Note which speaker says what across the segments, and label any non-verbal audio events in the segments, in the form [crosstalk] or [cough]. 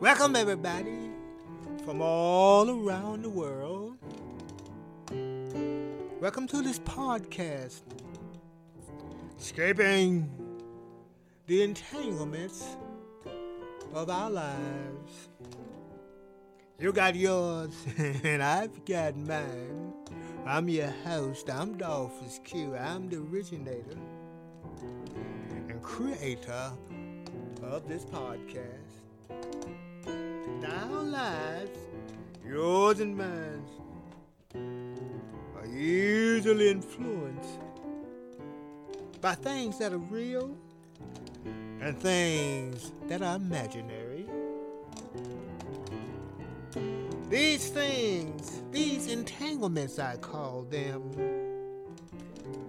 Speaker 1: Welcome, everybody, from all around the world. Welcome to this podcast, escaping the entanglements of our lives. You got yours, [laughs] and I've got mine. I'm your host. I'm Dolphus Q. I'm the originator and creator of this podcast. Our lives, yours and mine, are easily influenced by things that are real and things that are imaginary. These things, these entanglements, I call them,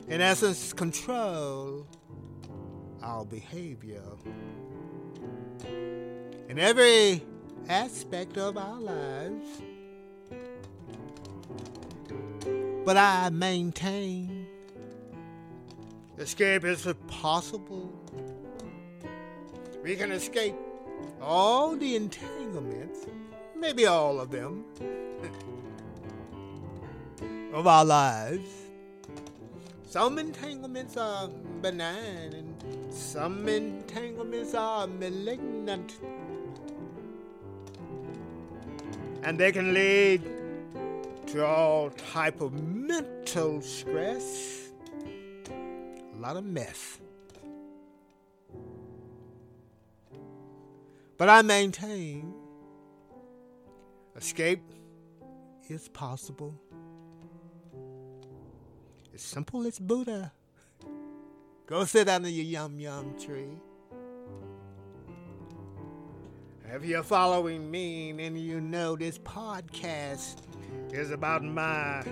Speaker 1: in essence, control our behavior. In every aspect of our lives. But I maintain escape is possible. We can escape all the entanglements, maybe all of them, [laughs] of our lives. Some entanglements are benign and some entanglements are malignant. And they can lead to all type of mental stress, a lot of mess. But I maintain escape is possible. As simple as Buddha. Go sit under your yum yum tree. If you're following me, then you know this podcast is about my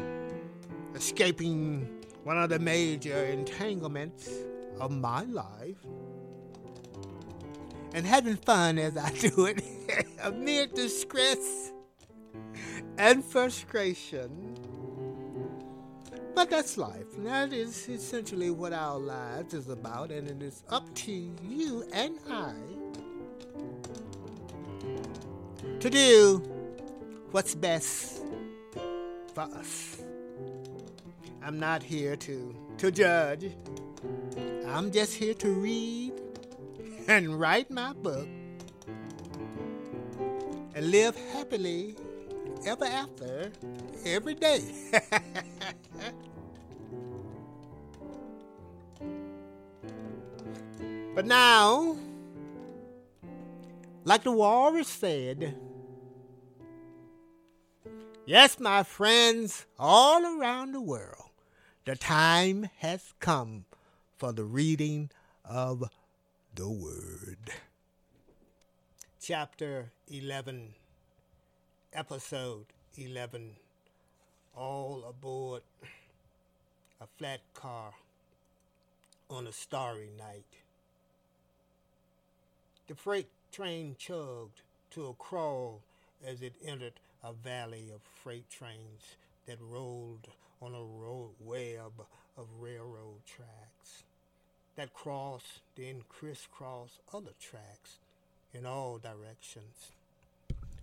Speaker 1: escaping one of the major entanglements of my life and having fun as I do it [laughs] amid distress and frustration. But that's life. That is essentially what our lives is about, and it is up to you and I to do what's best for us. I'm not here to, to judge. I'm just here to read and write my book and live happily ever after every day. [laughs] but now, like the walrus said, yes, my friends all around the world, the time has come for the reading of the Word. Chapter 11, Episode 11 All aboard a flat car on a starry night. The freight train chugged to a crawl as it entered a valley of freight trains that rolled on a web of railroad tracks that crossed then crisscross other tracks in all directions.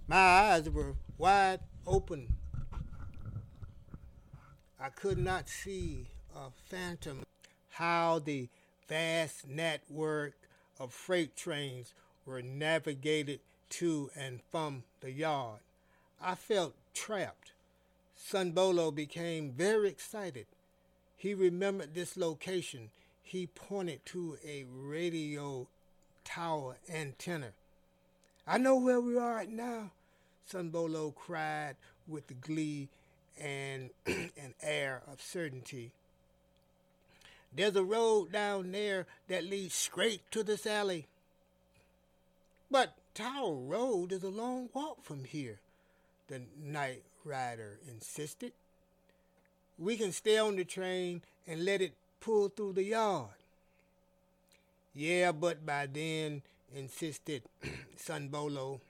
Speaker 1: My eyes were wide open. I could not see a phantom how the vast network of freight trains were navigated to and from the yard. I felt trapped. Sunbolo became very excited. He remembered this location he pointed to a radio tower antenna. I know where we are right now, Sunbolo cried with glee and [clears throat] an air of certainty. There's a road down there that leads straight to this alley. But Tower Road is a long walk from here, the night rider insisted. We can stay on the train and let it pull through the yard. Yeah, but by then, insisted [clears throat] Sunbolo,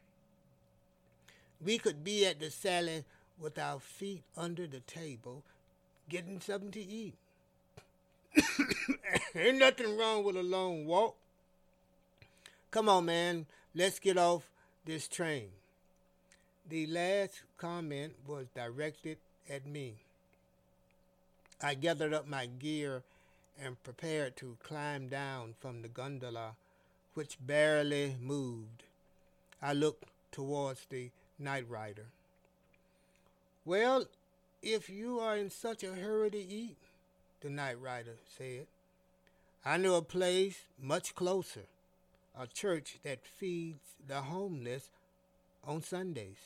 Speaker 1: we could be at the Sally with our feet under the table, getting something to eat. [coughs] Ain't nothing wrong with a long walk. Come on, man, let's get off this train. The last comment was directed at me. I gathered up my gear and prepared to climb down from the gondola, which barely moved. I looked towards the night rider. Well, if you are in such a hurry to eat, the night rider said, I know a place much closer, a church that feeds the homeless on Sundays.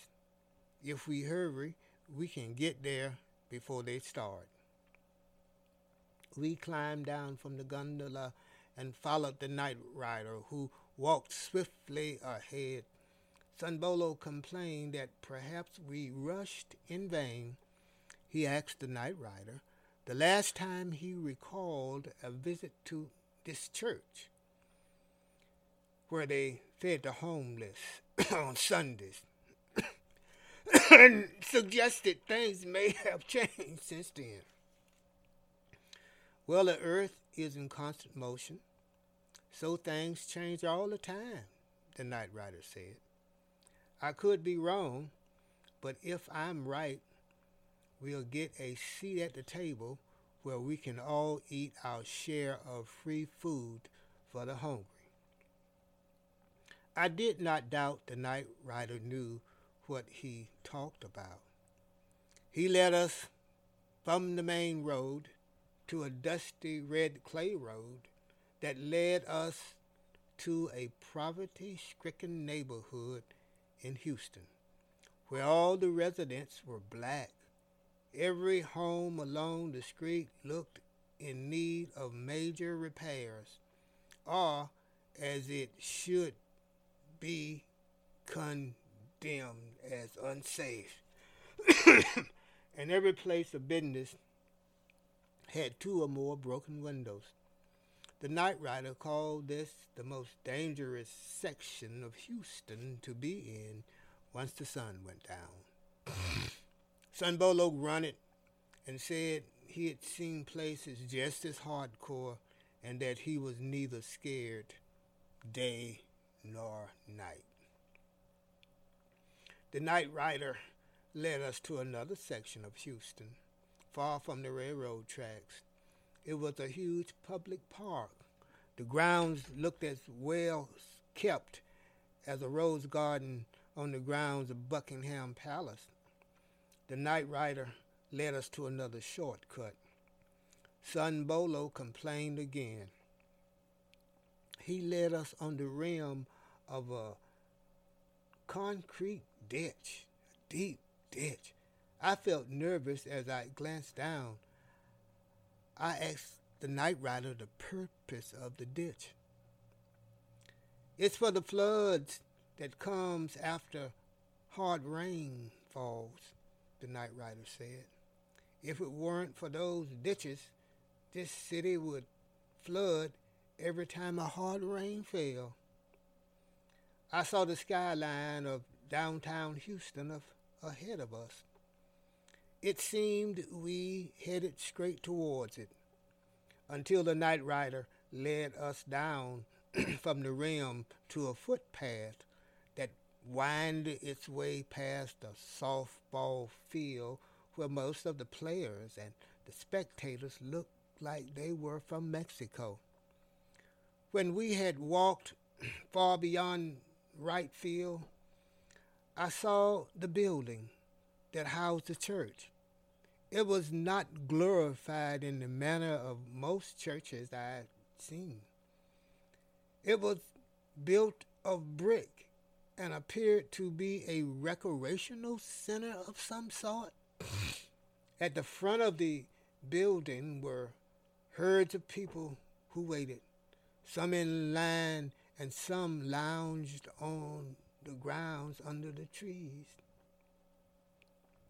Speaker 1: If we hurry, we can get there before they start. We climbed down from the gondola and followed the night rider, who walked swiftly ahead. Sunbolo complained that perhaps we rushed in vain. He asked the night rider the last time he recalled a visit to this church where they fed the homeless [coughs] on Sundays [coughs] and suggested things may have changed since then. Well, the earth is in constant motion, so things change all the time, the night rider said. I could be wrong, but if I'm right, we'll get a seat at the table where we can all eat our share of free food for the hungry. I did not doubt the night rider knew what he talked about. He led us from the main road to a dusty red clay road that led us to a poverty stricken neighborhood in Houston, where all the residents were black. Every home along the street looked in need of major repairs, or as it should be condemned as unsafe. [coughs] and every place of business had two or more broken windows. The night rider called this the most dangerous section of Houston to be in once the sun went down. [coughs] Sunbolo grunted and said he had seen places just as hardcore and that he was neither scared day nor night. The night rider led us to another section of Houston far from the railroad tracks. It was a huge public park. The grounds looked as well kept as a rose garden on the grounds of Buckingham Palace. The night rider led us to another shortcut. Sunbolo complained again. He led us on the rim of a concrete ditch, a deep ditch. I felt nervous as I glanced down. I asked the night rider the purpose of the ditch. It's for the floods that comes after hard rain falls, the night rider said. If it weren't for those ditches, this city would flood every time a hard rain fell. I saw the skyline of downtown Houston of, ahead of us. It seemed we headed straight towards it until the night rider led us down [clears throat] from the rim to a footpath that wound its way past a softball field where most of the players and the spectators looked like they were from Mexico. When we had walked [clears throat] far beyond right field, I saw the building that housed the church. It was not glorified in the manner of most churches I had seen. It was built of brick and appeared to be a recreational center of some sort. At the front of the building were herds of people who waited, some in line and some lounged on the grounds under the trees.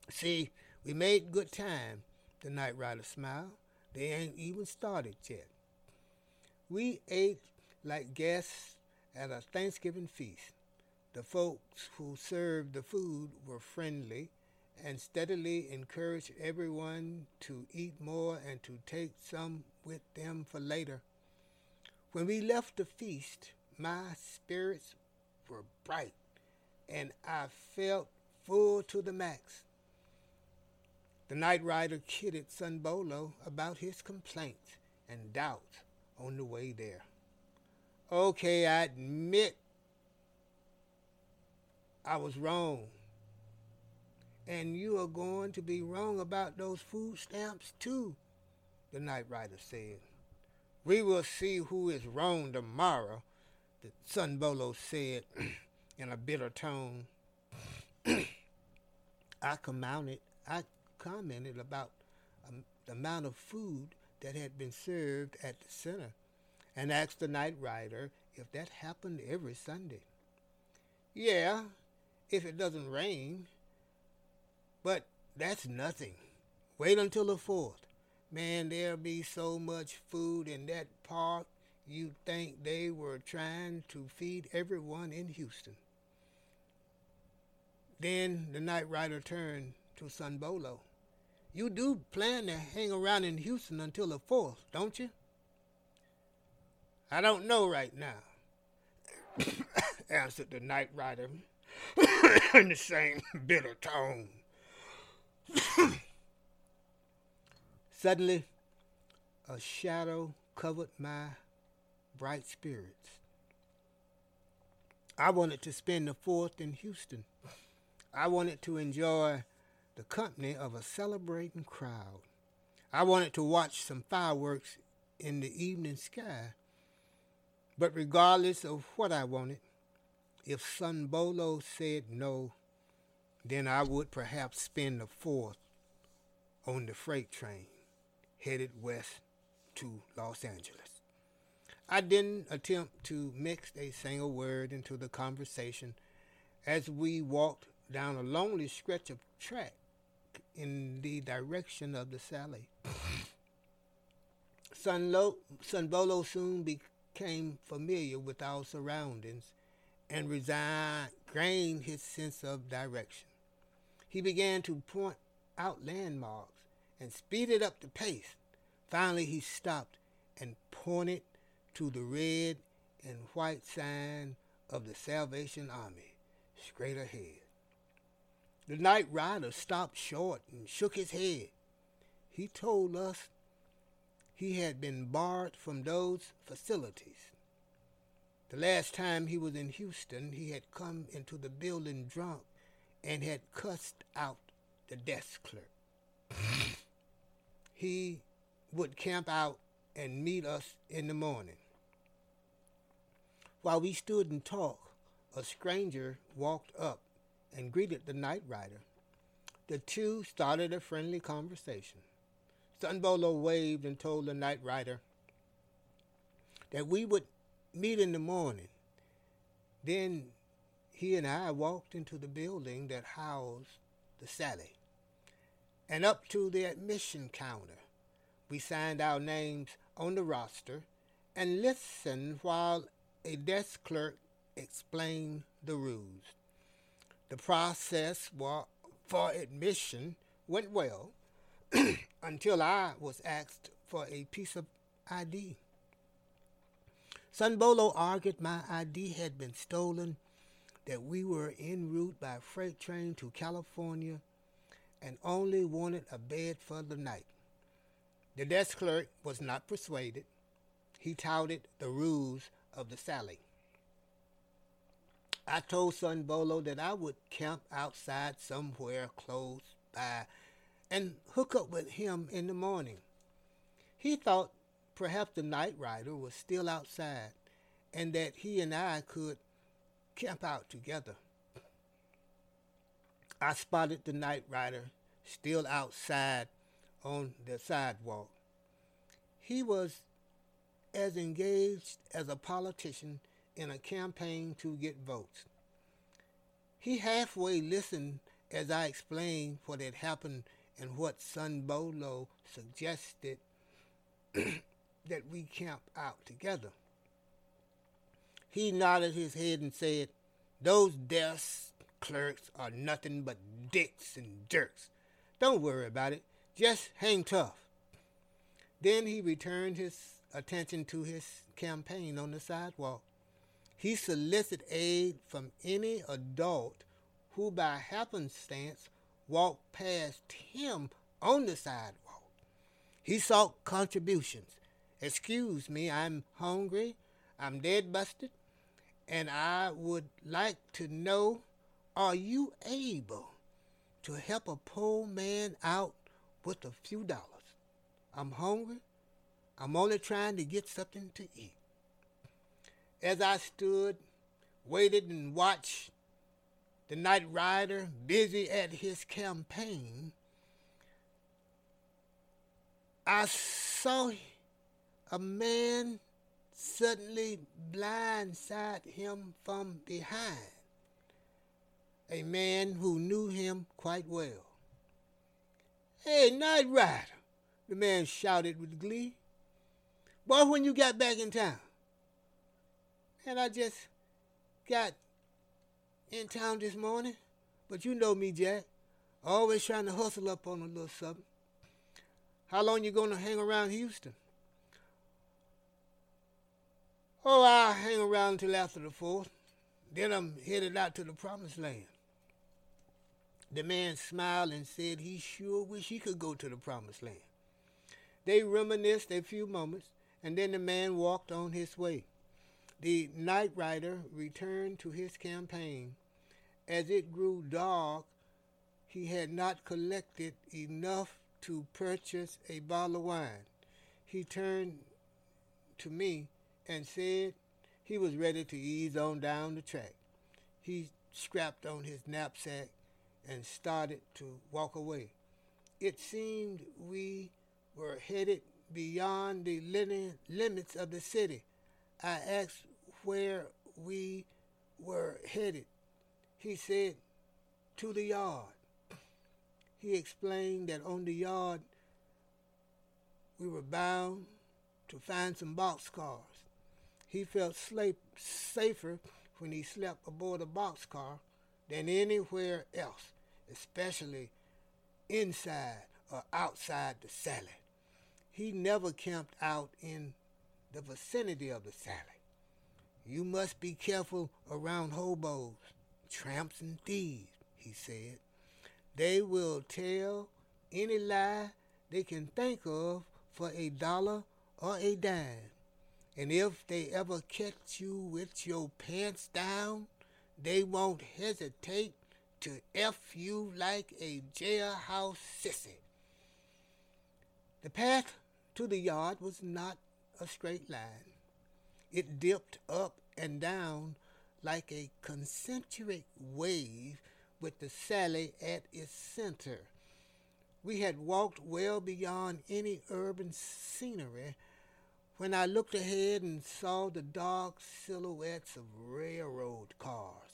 Speaker 1: See, we made good time, the night rider smiled. They ain't even started yet. We ate like guests at a Thanksgiving feast. The folks who served the food were friendly and steadily encouraged everyone to eat more and to take some with them for later. When we left the feast, my spirits were bright and I felt full to the max. The night rider kidded Sunbolo about his complaints and doubts on the way there. Okay, I admit I was wrong. And you are going to be wrong about those food stamps too, the night rider said. We will see who is wrong tomorrow, the Son Bolo said [clears throat] in a bitter tone. [clears throat] I commented, I commented about um, the amount of food that had been served at the center and asked the night rider if that happened every Sunday. Yeah, if it doesn't rain. But that's nothing. Wait until the 4th. Man, there'll be so much food in that park, you'd think they were trying to feed everyone in Houston. Then the night rider turned to Son Bolo. You do plan to hang around in Houston until the 4th, don't you? I don't know right now, [coughs] answered the night rider [coughs] in the same bitter tone. [coughs] Suddenly, a shadow covered my bright spirits. I wanted to spend the fourth in Houston. I wanted to enjoy the company of a celebrating crowd. I wanted to watch some fireworks in the evening sky. But regardless of what I wanted, if Son Bolo said no, then I would perhaps spend the fourth on the freight train headed west to Los Angeles. I didn't attempt to mix a single word into the conversation as we walked down a lonely stretch of track in the direction of the Sally. [coughs] Son, Lo- Son Bolo soon became familiar with our surroundings and resigned, gained his sense of direction. He began to point out landmarks and speeded up the pace. Finally, he stopped and pointed to the red and white sign of the Salvation Army straight ahead. The night rider stopped short and shook his head. He told us he had been barred from those facilities. The last time he was in Houston, he had come into the building drunk and had cussed out the desk clerk. [laughs] he would camp out and meet us in the morning. While we stood and talked, a stranger walked up and greeted the night rider. The two started a friendly conversation. Son Bolo waved and told the night rider that we would meet in the morning. Then he and I walked into the building that housed the Sally and up to the admission counter. We signed our names on the roster and listened while a desk clerk explained the rules. The process for admission went well [clears throat] until I was asked for a piece of ID. Son Bolo argued my ID had been stolen, that we were en route by freight train to California, and only wanted a bed for the night. The desk clerk was not persuaded. He touted the rules of the Sally. I told Son Bolo that I would camp outside somewhere close by and hook up with him in the morning. He thought perhaps the night rider was still outside and that he and I could camp out together. I spotted the night rider still outside on the sidewalk. He was as engaged as a politician in a campaign to get votes. He halfway listened as I explained what had happened and what Sun Bolo suggested [clears throat] that we camp out together. He nodded his head and said, Those desk clerks are nothing but dicks and jerks. Don't worry about it. Just hang tough. Then he returned his attention to his campaign on the sidewalk. He solicited aid from any adult who by happenstance walked past him on the sidewalk. He sought contributions. Excuse me, I'm hungry, I'm dead busted, and I would like to know are you able to help a poor man out with a few dollars? I'm hungry. I'm only trying to get something to eat. As I stood, waited, and watched the night rider busy at his campaign, I saw a man suddenly blindside him from behind, a man who knew him quite well. Hey, Night Rider, the man shouted with glee. Boy, when you got back in town? And I just got in town this morning, but you know me, Jack. Always trying to hustle up on a little something. How long you gonna hang around Houston? Oh, I'll hang around until after the fourth. Then I'm headed out to the promised land. The man smiled and said he sure wish he could go to the promised land. They reminisced a few moments, and then the man walked on his way. The night rider returned to his campaign. As it grew dark, he had not collected enough to purchase a bottle of wine. He turned to me and said he was ready to ease on down the track. He strapped on his knapsack and started to walk away. It seemed we were headed beyond the limits of the city. I asked where we were headed. He said, to the yard. [clears throat] He explained that on the yard we were bound to find some boxcars. He felt safer when he slept aboard a boxcar than anywhere else, especially inside or outside the Sally. He never camped out in the vicinity of the Sally. You must be careful around hobos, tramps, and thieves, he said. They will tell any lie they can think of for a dollar or a dime. And if they ever catch you with your pants down, they won't hesitate to F you like a jailhouse sissy. The path to the yard was not a straight line. It dipped up and down like a concentric wave with the Sally at its center. We had walked well beyond any urban scenery when I looked ahead and saw the dark silhouettes of railroad cars.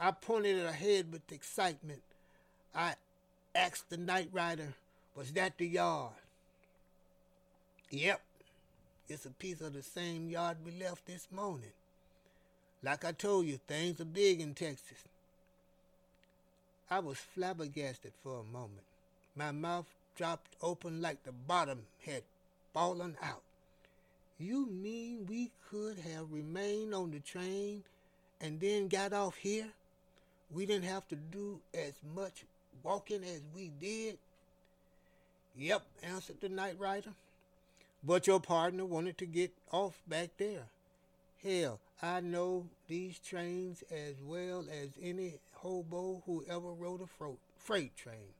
Speaker 1: I pointed ahead with excitement. I asked the night rider, Was that the yard? Yep, it's a piece of the same yard we left this morning. Like I told you, things are big in Texas. I was flabbergasted for a moment. My mouth dropped open like the bottom had fallen out. You mean we could have remained on the train and then got off here? We didn't have to do as much walking as we did? Yep, answered the night rider. But your partner wanted to get off back there. Hell, I know these trains as well as any hobo who ever rode a freight train.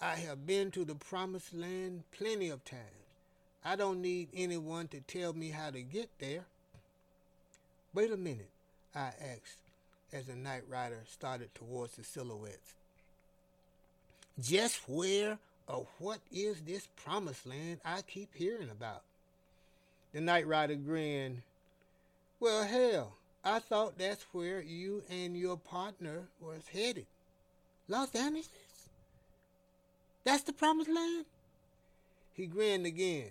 Speaker 1: I have been to the promised land plenty of times. I don't need anyone to tell me how to get there. Wait a minute, I asked as the night rider started towards the silhouettes. Just where or what is this promised land I keep hearing about? The night rider grinned. Well, hell, I thought that's where you and your partner was headed. Los Angeles? That's the promised land? He grinned again.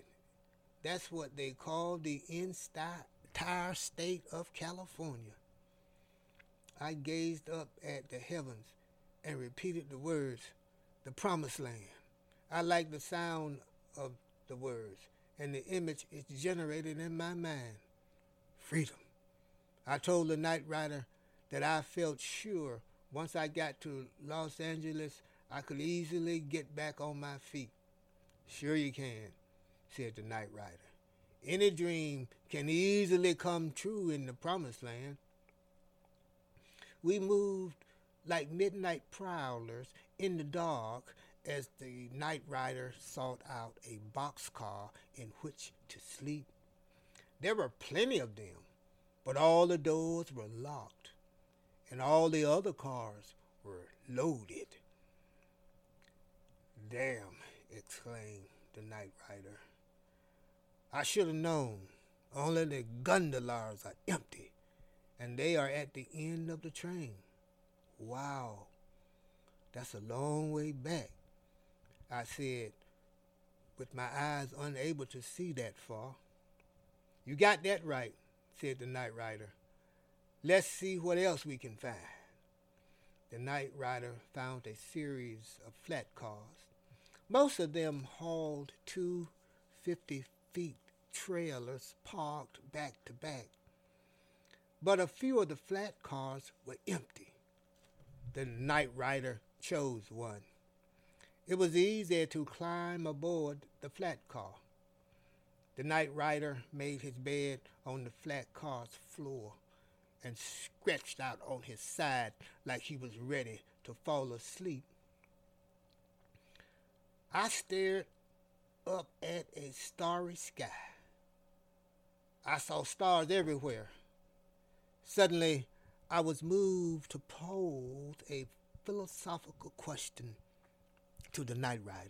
Speaker 1: That's what they call the entire state of California. I gazed up at the heavens and repeated the words, the promised land. I like the sound of the words, and the image is generated in my mind. Freedom. I told the night rider that I felt sure once I got to Los Angeles, I could easily get back on my feet. Sure you can, said the night rider. Any dream can easily come true in the promised land. We moved like midnight prowlers in the dark as the night rider sought out a boxcar in which to sleep. There were plenty of them, but all the doors were locked, and all the other cars were loaded. Damn, exclaimed the night rider. I should have known. Only the gondolas are empty, and they are at the end of the train. Wow, that's a long way back. I said, with my eyes unable to see that far. You got that right, said the night rider. Let's see what else we can find. The night rider found a series of flat cars. Most of them hauled two 50 feet trailers parked back to back. But a few of the flat cars were empty. The night rider chose one. It was easier to climb aboard the flat car. The night rider made his bed on the flat car's floor and stretched out on his side like he was ready to fall asleep. I stared up at a starry sky. I saw stars everywhere. Suddenly, I was moved to pose a philosophical question to the night rider.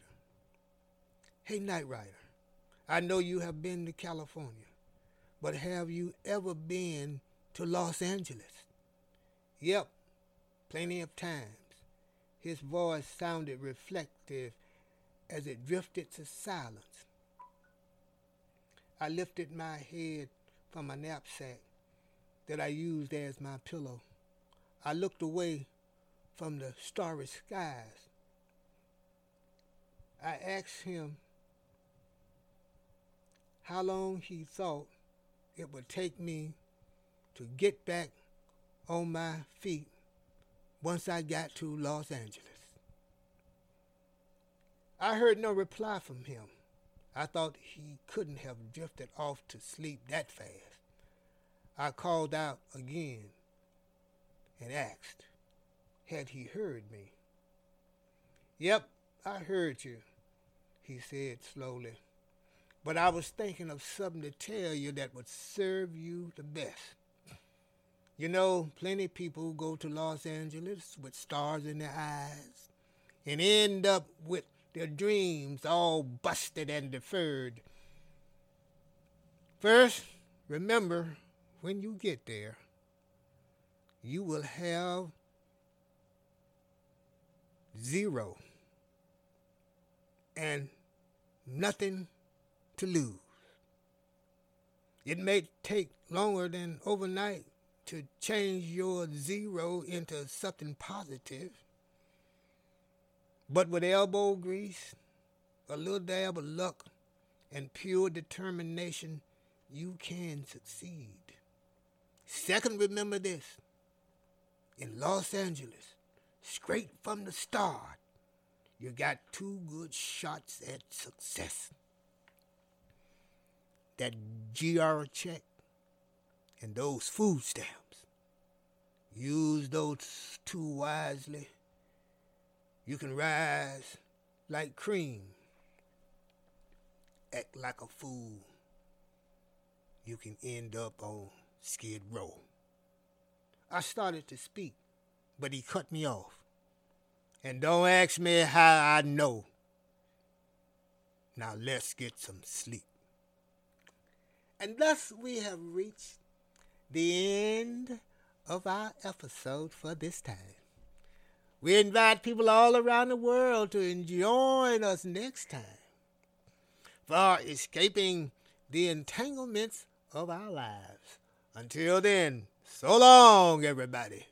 Speaker 1: Hey, night rider, I know you have been to California, but have you ever been to Los Angeles? Yep, plenty of times. His voice sounded reflective as it drifted to silence. I lifted my head from my knapsack that I used as my pillow. I looked away from the starry skies. I asked him how long he thought it would take me to get back on my feet once I got to Los Angeles. I heard no reply from him. I thought he couldn't have drifted off to sleep that fast. I called out again and asked, had he heard me? Yep, I heard you, he said slowly. But I was thinking of something to tell you that would serve you the best. You know, plenty people go to Los Angeles with stars in their eyes and end up with their dreams all busted and deferred. First, remember when you get there, you will have zero and nothing to lose. It may take longer than overnight to change your zero into something positive, but with elbow grease, a little dab of luck, and pure determination, you can succeed. Second, remember this in Los Angeles, straight from the start, you got two good shots at success. That GR check and those food stamps. Use those two wisely. You can rise like cream, act like a fool. You can end up on Skid Row. I started to speak, but he cut me off. And don't ask me how I know. Now let's get some sleep. And thus we have reached the end of our episode for this time. We invite people all around the world to join us next time for escaping the entanglements of our lives. Until then, so long, everybody.